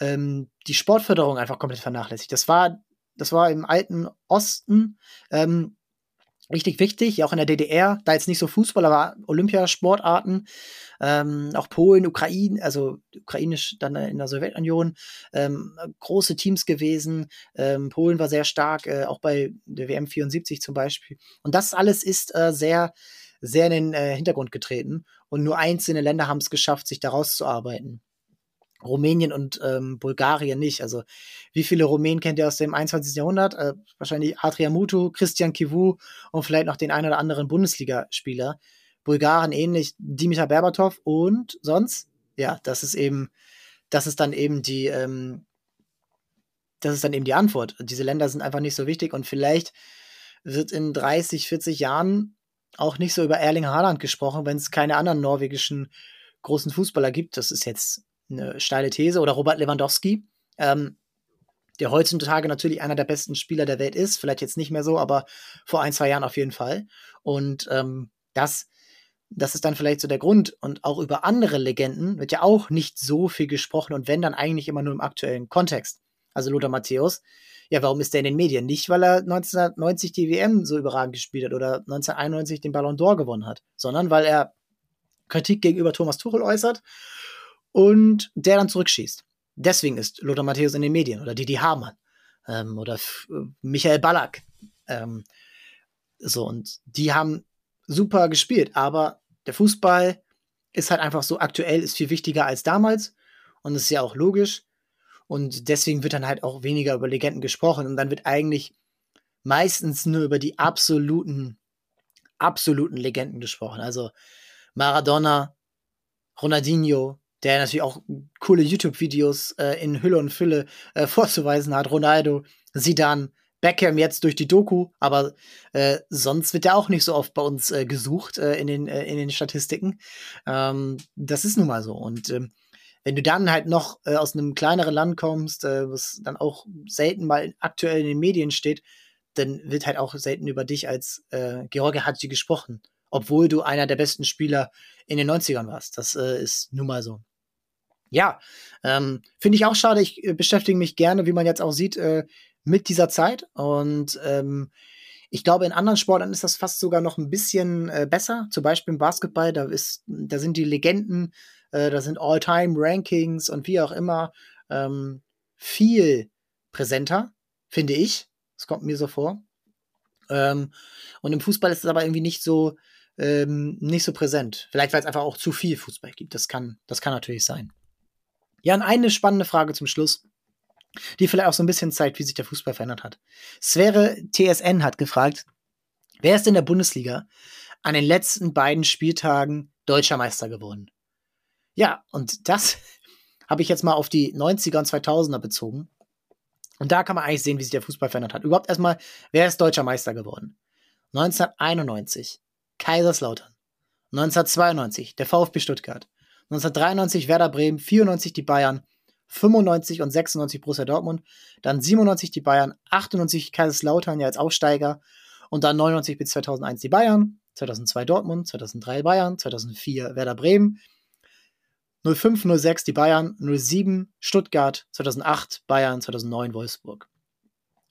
ähm, die Sportförderung einfach komplett vernachlässigt. Das war, das war im alten Osten ähm, richtig wichtig, auch in der DDR, da jetzt nicht so Fußball, aber Olympiasportarten, ähm, auch Polen, Ukraine, also ukrainisch dann in der Sowjetunion, ähm, große Teams gewesen. Ähm, Polen war sehr stark, äh, auch bei der WM 74 zum Beispiel. Und das alles ist äh, sehr, sehr in den äh, Hintergrund getreten. Und nur einzelne Länder haben es geschafft, sich daraus zu arbeiten. Rumänien und ähm, Bulgarien nicht. Also wie viele Rumänen kennt ihr aus dem 21. Jahrhundert? Äh, wahrscheinlich Adrian Mutu, Christian Kivu und vielleicht noch den einen oder anderen Bundesligaspieler. Bulgaren ähnlich, Dimitar Berbatov und sonst, ja, das ist eben, das ist dann eben die, ähm, das ist dann eben die Antwort. Diese Länder sind einfach nicht so wichtig und vielleicht wird in 30, 40 Jahren auch nicht so über Erling Haaland gesprochen, wenn es keine anderen norwegischen großen Fußballer gibt. Das ist jetzt eine steile These. Oder Robert Lewandowski, ähm, der heutzutage natürlich einer der besten Spieler der Welt ist. Vielleicht jetzt nicht mehr so, aber vor ein, zwei Jahren auf jeden Fall. Und ähm, das, das ist dann vielleicht so der Grund. Und auch über andere Legenden wird ja auch nicht so viel gesprochen und wenn dann eigentlich immer nur im aktuellen Kontext. Also Lothar Matthäus, ja, warum ist der in den Medien? Nicht, weil er 1990 die WM so überragend gespielt hat oder 1991 den Ballon d'Or gewonnen hat, sondern weil er Kritik gegenüber Thomas Tuchel äußert und der dann zurückschießt. Deswegen ist Lothar Matthäus in den Medien oder Didi Hamann ähm, oder F äh, Michael Ballack. Ähm, so, und die haben super gespielt, aber der Fußball ist halt einfach so aktuell, ist viel wichtiger als damals und ist ja auch logisch. Und deswegen wird dann halt auch weniger über Legenden gesprochen und dann wird eigentlich meistens nur über die absoluten, absoluten Legenden gesprochen. Also Maradona, Ronaldinho, der natürlich auch coole YouTube-Videos äh, in Hülle und Fülle äh, vorzuweisen hat. Ronaldo, Sidan, Beckham jetzt durch die Doku, aber äh, sonst wird er auch nicht so oft bei uns äh, gesucht äh, in, den, äh, in den Statistiken. Ähm, das ist nun mal so. Und ähm, wenn du dann halt noch aus einem kleineren Land kommst, was dann auch selten mal aktuell in den Medien steht, dann wird halt auch selten über dich als äh, George Hadji gesprochen. Obwohl du einer der besten Spieler in den 90ern warst. Das äh, ist nun mal so. Ja, ähm, finde ich auch schade. Ich äh, beschäftige mich gerne, wie man jetzt auch sieht, äh, mit dieser Zeit. Und ähm, ich glaube, in anderen Sportarten ist das fast sogar noch ein bisschen äh, besser. Zum Beispiel im Basketball, da, ist, da sind die Legenden, äh, da sind All-Time-Rankings und wie auch immer ähm, viel präsenter, finde ich. Das kommt mir so vor. Ähm, und im Fußball ist es aber irgendwie nicht so, ähm, nicht so präsent. Vielleicht, weil es einfach auch zu viel Fußball gibt. Das kann, das kann natürlich sein. Ja, und eine spannende Frage zum Schluss, die vielleicht auch so ein bisschen zeigt, wie sich der Fußball verändert hat. Sphäre TSN hat gefragt, wer ist in der Bundesliga an den letzten beiden Spieltagen deutscher Meister geworden? Ja, und das habe ich jetzt mal auf die 90er und 2000er bezogen. Und da kann man eigentlich sehen, wie sich der Fußball verändert hat. Überhaupt erstmal, wer ist deutscher Meister geworden? 1991 Kaiserslautern. 1992 der VfB Stuttgart. 1993 Werder Bremen, 94 die Bayern, 95 und 96 Borussia Dortmund, dann 97 die Bayern, 98 Kaiserslautern ja als Aufsteiger und dann 99 bis 2001 die Bayern, 2002 Dortmund, 2003 Bayern, 2004 Werder Bremen, 05, 06 die Bayern, 07 Stuttgart, 2008 Bayern, 2009 Wolfsburg.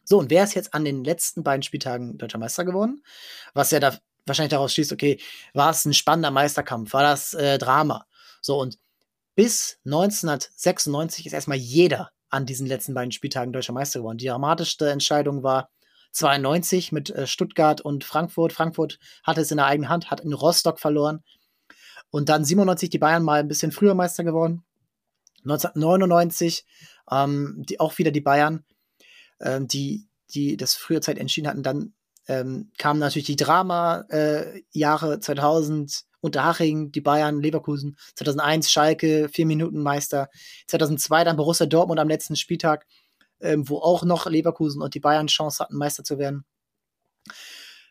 So, und wer ist jetzt an den letzten beiden Spieltagen deutscher Meister geworden? Was ja da wahrscheinlich daraus schließt, okay, war es ein spannender Meisterkampf? War das äh, Drama? So, und bis 1996 ist erstmal jeder an diesen letzten beiden Spieltagen deutscher Meister geworden. Die dramatischste Entscheidung war 92 mit äh, Stuttgart und Frankfurt. Frankfurt hatte es in der eigenen Hand, hat in Rostock verloren. Und dann 97 die Bayern mal ein bisschen früher Meister geworden. 1999 ähm, die, auch wieder die Bayern ähm, die, die das früher Zeit entschieden hatten. Dann ähm, kamen natürlich die Drama-Jahre äh, 2000, Unterhaching, die Bayern, Leverkusen, 2001 Schalke, vier Minuten Meister, 2002 dann Borussia Dortmund am letzten Spieltag, ähm, wo auch noch Leverkusen und die Bayern Chance hatten, Meister zu werden.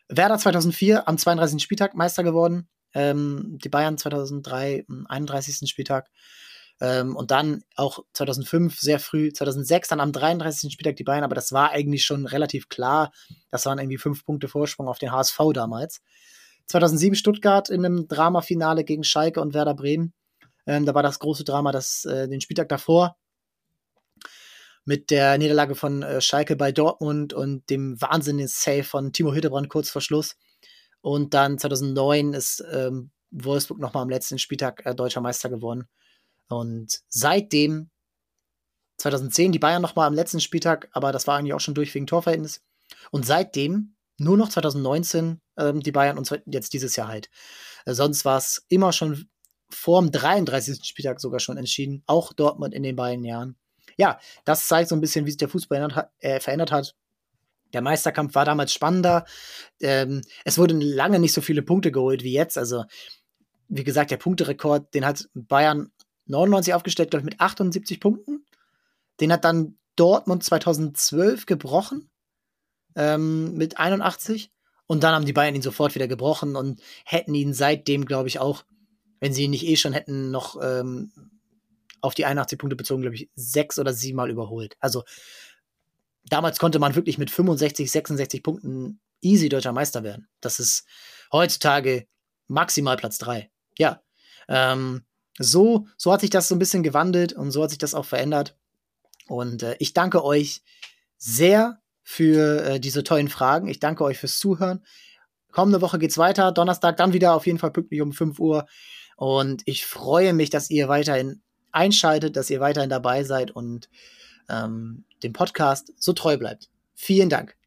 Werder 2004 am 32. Spieltag Meister geworden, ähm, die Bayern 2003 am 31. Spieltag. Ähm, und dann auch 2005 sehr früh, 2006 dann am 33. Spieltag die Bayern, aber das war eigentlich schon relativ klar. Das waren irgendwie fünf Punkte Vorsprung auf den HSV damals. 2007 Stuttgart in einem Dramafinale gegen Schalke und Werder Bremen. Ähm, da war das große Drama, das äh, den Spieltag davor mit der Niederlage von äh, Schalke bei Dortmund und dem wahnsinnigen Save von Timo Hildebrand kurz vor Schluss. Und dann 2009 ist ähm, Wolfsburg nochmal am letzten Spieltag äh, deutscher Meister geworden. Und seitdem, 2010, die Bayern nochmal am letzten Spieltag, aber das war eigentlich auch schon durch wegen Torverhältnis. Und seitdem nur noch 2019 ähm, die Bayern und jetzt dieses Jahr halt. Äh, sonst war es immer schon vor dem 33. Spieltag sogar schon entschieden, auch Dortmund in den beiden Jahren. Ja, das zeigt so ein bisschen, wie sich der Fußball äh, verändert hat. Der Meisterkampf war damals spannender. Ähm, es wurden lange nicht so viele Punkte geholt wie jetzt. Also, wie gesagt, der Punkterekord, den hat Bayern 99 aufgestellt, glaube ich, mit 78 Punkten. Den hat dann Dortmund 2012 gebrochen ähm, mit 81. Und dann haben die Bayern ihn sofort wieder gebrochen und hätten ihn seitdem, glaube ich, auch, wenn sie ihn nicht eh schon hätten, noch ähm, auf die 81 Punkte bezogen, glaube ich, sechs oder siebenmal überholt. Also damals konnte man wirklich mit 65, 66 Punkten easy deutscher Meister werden. Das ist heutzutage maximal Platz drei. Ja. Ähm, so, so hat sich das so ein bisschen gewandelt und so hat sich das auch verändert. Und äh, ich danke euch sehr für äh, diese tollen Fragen. Ich danke euch fürs Zuhören. Kommende Woche geht's weiter. Donnerstag dann wieder auf jeden Fall pünktlich um 5 Uhr. Und ich freue mich, dass ihr weiterhin einschaltet, dass ihr weiterhin dabei seid und ähm, dem Podcast so treu bleibt. Vielen Dank.